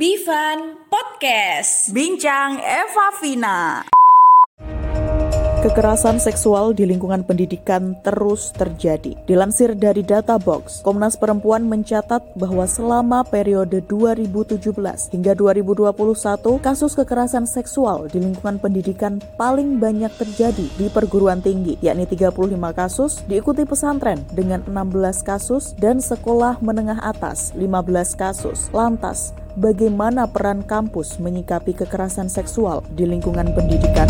Bivan Podcast. Bincang Eva Vina. Kekerasan seksual di lingkungan pendidikan terus terjadi. Dilansir dari data box, Komnas Perempuan mencatat bahwa selama periode 2017 hingga 2021, kasus kekerasan seksual di lingkungan pendidikan paling banyak terjadi di perguruan tinggi, yakni 35 kasus, diikuti pesantren dengan 16 kasus dan sekolah menengah atas 15 kasus. Lantas, bagaimana peran kampus menyikapi kekerasan seksual di lingkungan pendidikan?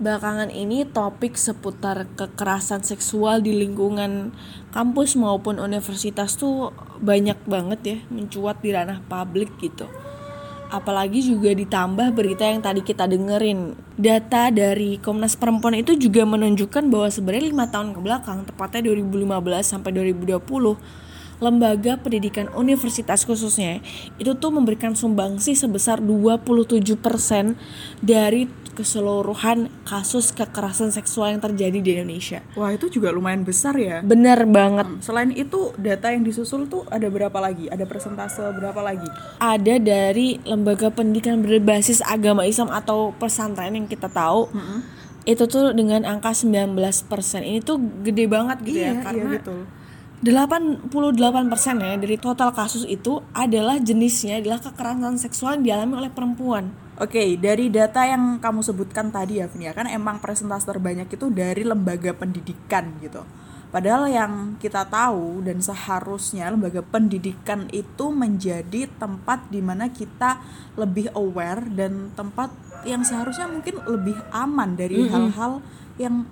Belakangan ini topik seputar kekerasan seksual di lingkungan kampus maupun universitas tuh banyak banget ya mencuat di ranah publik gitu. Apalagi juga ditambah berita yang tadi kita dengerin. Data dari Komnas Perempuan itu juga menunjukkan bahwa sebenarnya lima tahun ke belakang, tepatnya 2015 sampai 2020, lembaga pendidikan universitas khususnya itu tuh memberikan sumbangsi sebesar 27% dari keseluruhan kasus kekerasan seksual yang terjadi di Indonesia. Wah itu juga lumayan besar ya. Bener banget. Hmm, Selain itu data yang disusul tuh ada berapa lagi? Ada persentase berapa lagi? Ada dari lembaga pendidikan berbasis agama Islam atau pesantren yang kita tahu. Itu tuh dengan angka 19%. Ini tuh gede banget gitu ya iya, karena iya betul. 88% ya dari total kasus itu adalah jenisnya adalah kekerasan seksual yang dialami oleh perempuan. Oke, dari data yang kamu sebutkan tadi ya, Vini, ya, kan emang persentase terbanyak itu dari lembaga pendidikan gitu. Padahal yang kita tahu dan seharusnya lembaga pendidikan itu menjadi tempat di mana kita lebih aware dan tempat yang seharusnya mungkin lebih aman dari hal-hal yang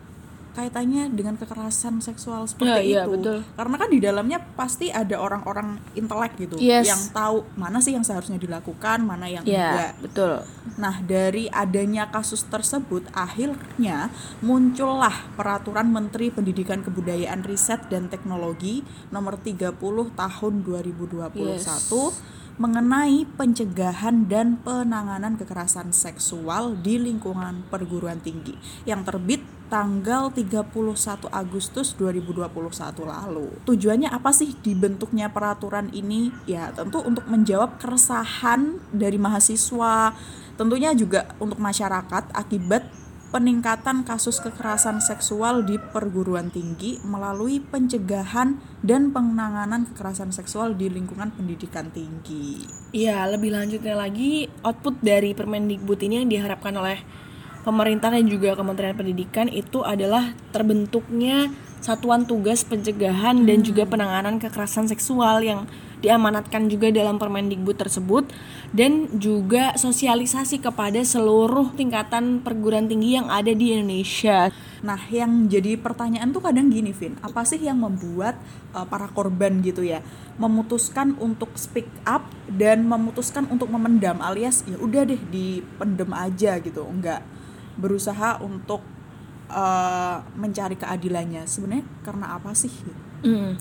kaitannya dengan kekerasan seksual seperti Ya, iya, itu. betul. Karena kan di dalamnya pasti ada orang-orang intelek gitu Yes. yang tahu mana sih yang seharusnya dilakukan, mana yang Ya, enggak. betul. Nah, dari adanya kasus tersebut, akhirnya muncullah peraturan Menteri Pendidikan Kebudayaan Riset dan Teknologi nomor 30 tahun 2021 mengenai pencegahan dan penanganan kekerasan seksual di lingkungan perguruan tinggi yang terbit tanggal 31 Agustus 2021 lalu. Tujuannya apa sih dibentuknya peraturan ini? Ya, tentu untuk menjawab keresahan dari mahasiswa, tentunya juga untuk masyarakat akibat peningkatan kasus kekerasan seksual di perguruan tinggi melalui pencegahan dan penanganan kekerasan seksual di lingkungan pendidikan tinggi. Iya, lebih lanjutnya lagi output dari Permendikbud ini yang diharapkan oleh pemerintah dan juga Kementerian Pendidikan itu adalah terbentuknya satuan tugas pencegahan dan juga penanganan kekerasan seksual yang diamanatkan juga dalam Permendikbud tersebut dan juga sosialisasi kepada seluruh tingkatan perguruan tinggi yang ada di Indonesia. Nah, yang jadi pertanyaan tuh kadang gini, Vin, apa sih yang membuat uh, para korban gitu ya memutuskan untuk speak up dan memutuskan untuk memendam alias ya udah deh dipendem aja gitu, enggak berusaha untuk uh, mencari keadilannya. Sebenarnya karena apa sih? Hmm.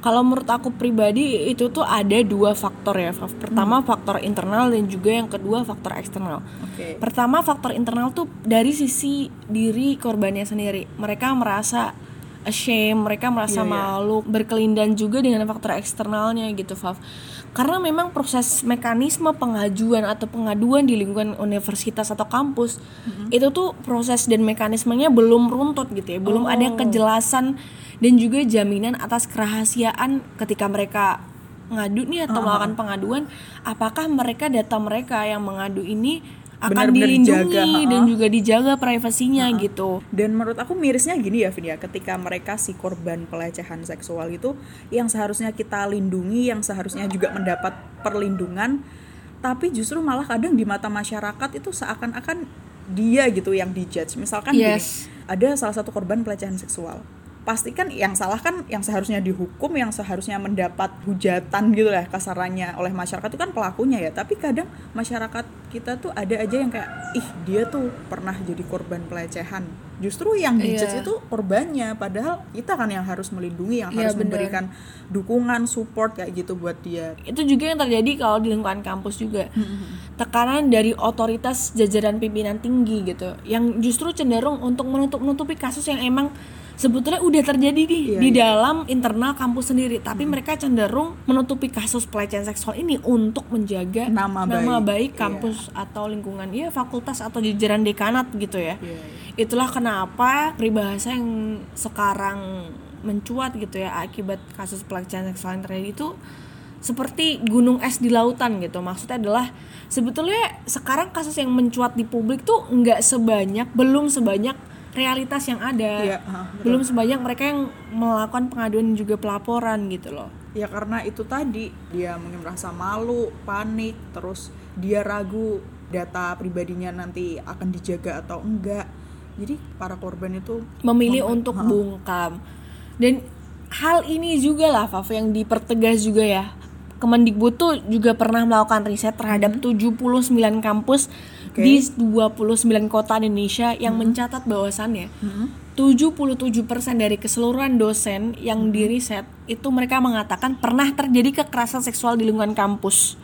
Kalau menurut aku pribadi itu tuh ada dua faktor ya. Pertama faktor internal dan juga yang kedua faktor eksternal. Oke. Pertama faktor internal tuh dari sisi diri korbannya sendiri. Mereka merasa ashamed, mereka merasa Iya, iya. malu, berkelindan juga dengan faktor eksternalnya gitu, Fav. Karena memang proses mekanisme pengajuan atau pengaduan di lingkungan universitas atau kampus itu tuh proses dan mekanismenya belum runtut gitu ya, belum ada kejelasan dan juga jaminan atas kerahasiaan ketika mereka ngadu nih atau melakukan pengaduan, apakah mereka data mereka yang mengadu ini akan Benar-benar dilindungi dijaga, dan juga dijaga privasinya gitu. Dan menurut aku mirisnya gini ya Vin ya, ketika mereka si korban pelecehan seksual itu yang seharusnya kita lindungi, yang seharusnya juga mendapat perlindungan, tapi justru malah kadang di mata masyarakat itu seakan-akan dia gitu yang dijudge. Misalkan Yes. gini, ada salah satu korban pelecehan seksual. Pasti kan yang salah kan yang seharusnya dihukum, yang seharusnya mendapat hujatan gitu lah kasarannya oleh masyarakat itu kan pelakunya ya. Tapi kadang masyarakat kita tuh ada aja yang kayak ih dia tuh pernah jadi korban pelecehan. Justru yang dijudge Iya. itu korbannya, padahal kita kan yang harus melindungi, yang Iya, harus benar. memberikan dukungan, support kayak gitu buat dia. itu juga yang terjadi kalau di lingkungan kampus juga tekanan dari otoritas jajaran pimpinan tinggi gitu yang justru cenderung untuk menutup nutupi kasus yang emang sebetulnya udah terjadi nih Iya, di iya. dalam internal kampus sendiri tapi mereka cenderung menutupi kasus pelecehan seksual ini untuk menjaga Nama baik. baik, kampus atau lingkungan ya fakultas atau jajaran dekanat gitu ya Iya, iya. itulah kenapa peribahasa yang sekarang mencuat gitu ya akibat kasus pelecehan seksual yang terjadi itu seperti gunung es di lautan gitu maksudnya adalah sebetulnya sekarang kasus yang mencuat di publik tuh nggak sebanyak belum sebanyak realitas yang ada. Ha, betul. belum sebanyak mereka yang melakukan pengaduan juga pelaporan gitu loh. Ya karena itu tadi dia mungkin merasa malu panik terus dia ragu data pribadinya nanti akan dijaga atau enggak. Jadi para korban itu memilih Mem- untuk bungkam. Dan hal ini juga lah Fav yang dipertegas juga ya. Kemendikbud tuh juga pernah melakukan riset terhadap 79 kampus Hmm. Oke. di 29 kota di Indonesia yang mencatat bahwasannya Hmm. 77% dari keseluruhan dosen yang diriset itu mereka mengatakan pernah terjadi kekerasan seksual di lingkungan kampus.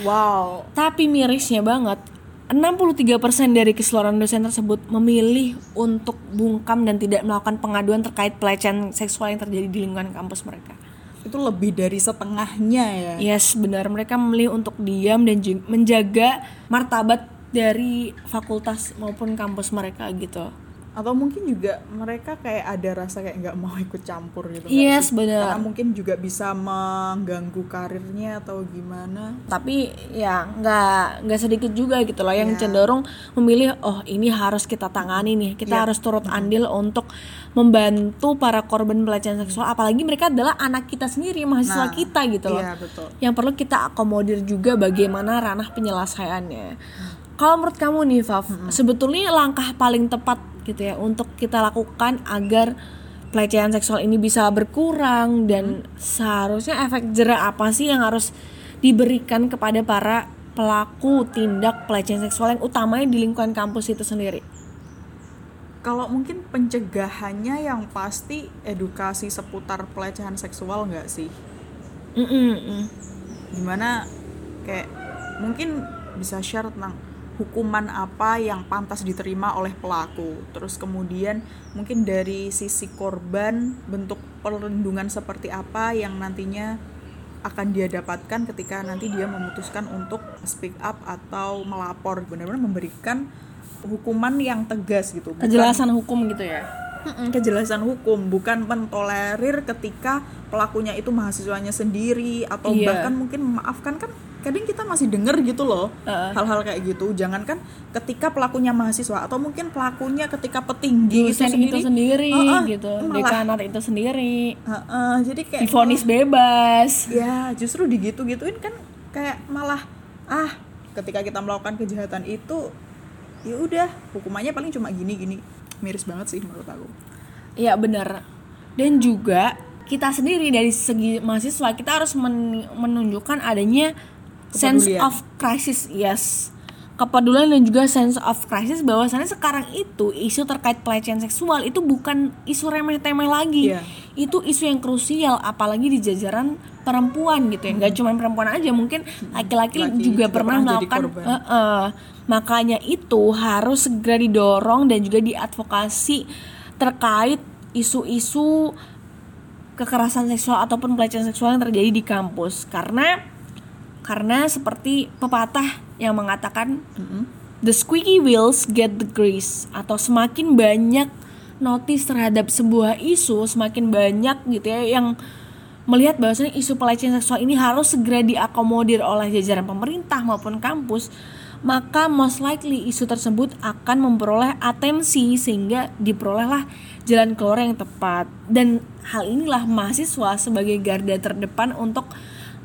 wow Tapi mirisnya banget, 63% dari keseluruhan dosen tersebut memilih untuk bungkam dan tidak melakukan pengaduan terkait pelecehan seksual yang terjadi di lingkungan kampus mereka. itu lebih dari setengahnya ya Yes, benar. Mereka memilih untuk diam dan menjaga martabat dari fakultas maupun kampus mereka gitu. atau mungkin juga mereka kayak ada rasa kayak nggak mau ikut campur gitu Yes, benar. karena mungkin juga bisa mengganggu karirnya atau gimana Tapi ya nggak nggak sedikit juga gitu loh yang Ya. cenderung memilih oh ini harus kita tangani nih. Kita Ya. harus turut andil untuk membantu para korban pelecehan seksual apalagi mereka adalah anak kita sendiri, mahasiswa Nah, kita gitu loh. iya betul yang perlu kita akomodir juga bagaimana ranah penyelesaiannya. Kalau menurut kamu nih, Fav, sebetulnya langkah paling tepat gitu ya untuk kita lakukan agar pelecehan seksual ini bisa berkurang dan seharusnya efek jerah apa sih yang harus diberikan kepada para pelaku tindak pelecehan seksual yang utamanya di lingkungan kampus itu sendiri? kalau mungkin pencegahannya yang pasti edukasi seputar pelecehan seksual nggak sih Mm-mm-mm. gimana kayak mungkin bisa share tentang hukuman apa yang pantas diterima oleh pelaku. Terus kemudian mungkin dari sisi korban bentuk perlindungan seperti apa yang nantinya akan dia dapatkan ketika nanti dia memutuskan untuk speak up atau melapor. Benar-benar memberikan hukuman yang tegas gitu. Bukan- Kejelasan hukum gitu ya. Kejelasan hukum. Bukan mentolerir ketika pelakunya itu mahasiswanya sendiri atau Iya. bahkan mungkin memaafkan kan kadang kita masih denger gitu loh hal-hal kayak gitu. Jangankan ketika pelakunya mahasiswa atau mungkin pelakunya ketika petinggi Dosen itu sendiri, Heeh, gitu, malah- dekanat itu sendiri, Heeh, jadi kayak difonis bebas. ya justru digitu-gituin kan kayak malah ah ketika kita melakukan kejahatan itu ya udah hukumannya paling cuma gini-gini miris banget sih menurut aku. Iya benar. Dan juga kita sendiri dari segi mahasiswa kita harus men- menunjukkan adanya sense of crisis, yes. Kepedulian dan juga sense of crisis bahwasannya sekarang itu isu terkait pelecehan seksual itu bukan isu remeh-temeh lagi. Iya. Itu isu yang krusial apalagi di jajaran perempuan gitu ya. Nggak cuma perempuan aja, mungkin laki-laki Laki juga, juga pernah melakukan korban. Heeh. makanya itu harus segera didorong dan juga diadvokasi terkait isu-isu kekerasan seksual ataupun pelecehan seksual yang terjadi di kampus. Karena karena seperti pepatah yang mengatakan the squeaky wheels get the grease. Atau semakin banyak notice terhadap sebuah isu semakin banyak gitu ya yang melihat bahwasanya isu pelecehan seksual ini harus segera diakomodir oleh jajaran pemerintah maupun kampus maka most likely isu tersebut akan memperoleh atensi sehingga diperolehlah jalan keluar yang tepat. Dan hal inilah mahasiswa sebagai garda terdepan untuk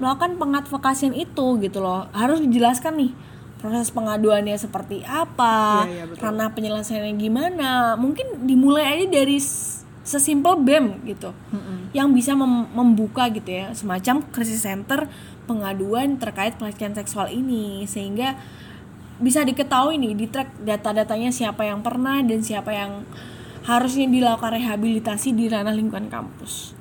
melakukan pengadvokasian itu gitu loh. Harus dijelaskan nih proses pengaduannya seperti apa betul. ranah penyelesaiannya gimana. Mungkin dimulai aja dari sesimpel BEM gitu yang bisa mem- membuka gitu ya semacam krisis center pengaduan terkait pelecehan seksual ini. Sehingga bisa diketahui nih di track data-datanya siapa yang pernah dan siapa yang harusnya dilakukan rehabilitasi di ranah lingkungan kampus